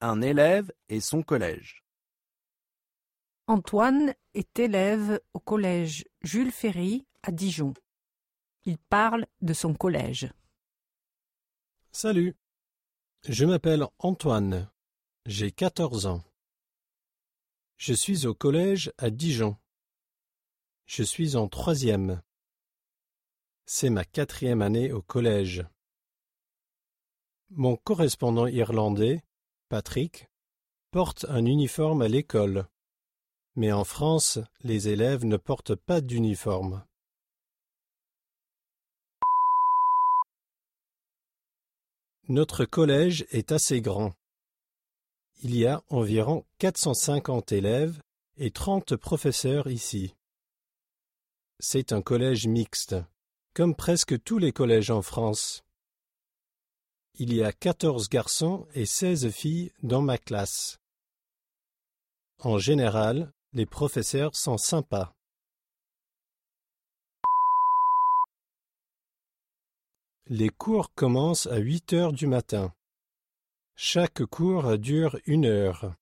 un élève et son collège. Antoine est élève au collège Jules Ferry à Dijon. Il parle de son collège. Salut. Je m'appelle Antoine. J'ai 14 ans. Je suis au collège à Dijon. Je suis en troisième. C'est ma quatrième année au collège. Mon correspondant irlandais, Patrick, porte un uniforme à l'école. Mais en France, les élèves ne portent pas d'uniforme. Notre collège est assez grand. Il y a environ 450 élèves et 30 professeurs ici. C'est un collège mixte, comme presque tous les collèges en France. Il y a 14 garçons et 16 filles dans ma classe. En général, les professeurs sont sympas. Les cours commencent à huit heures du matin. Chaque cours dure une heure.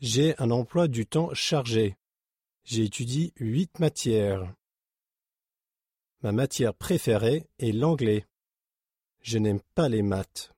J'ai un emploi du temps chargé. J'étudie huit matières. Ma matière préférée est l'anglais. Je n'aime pas les maths.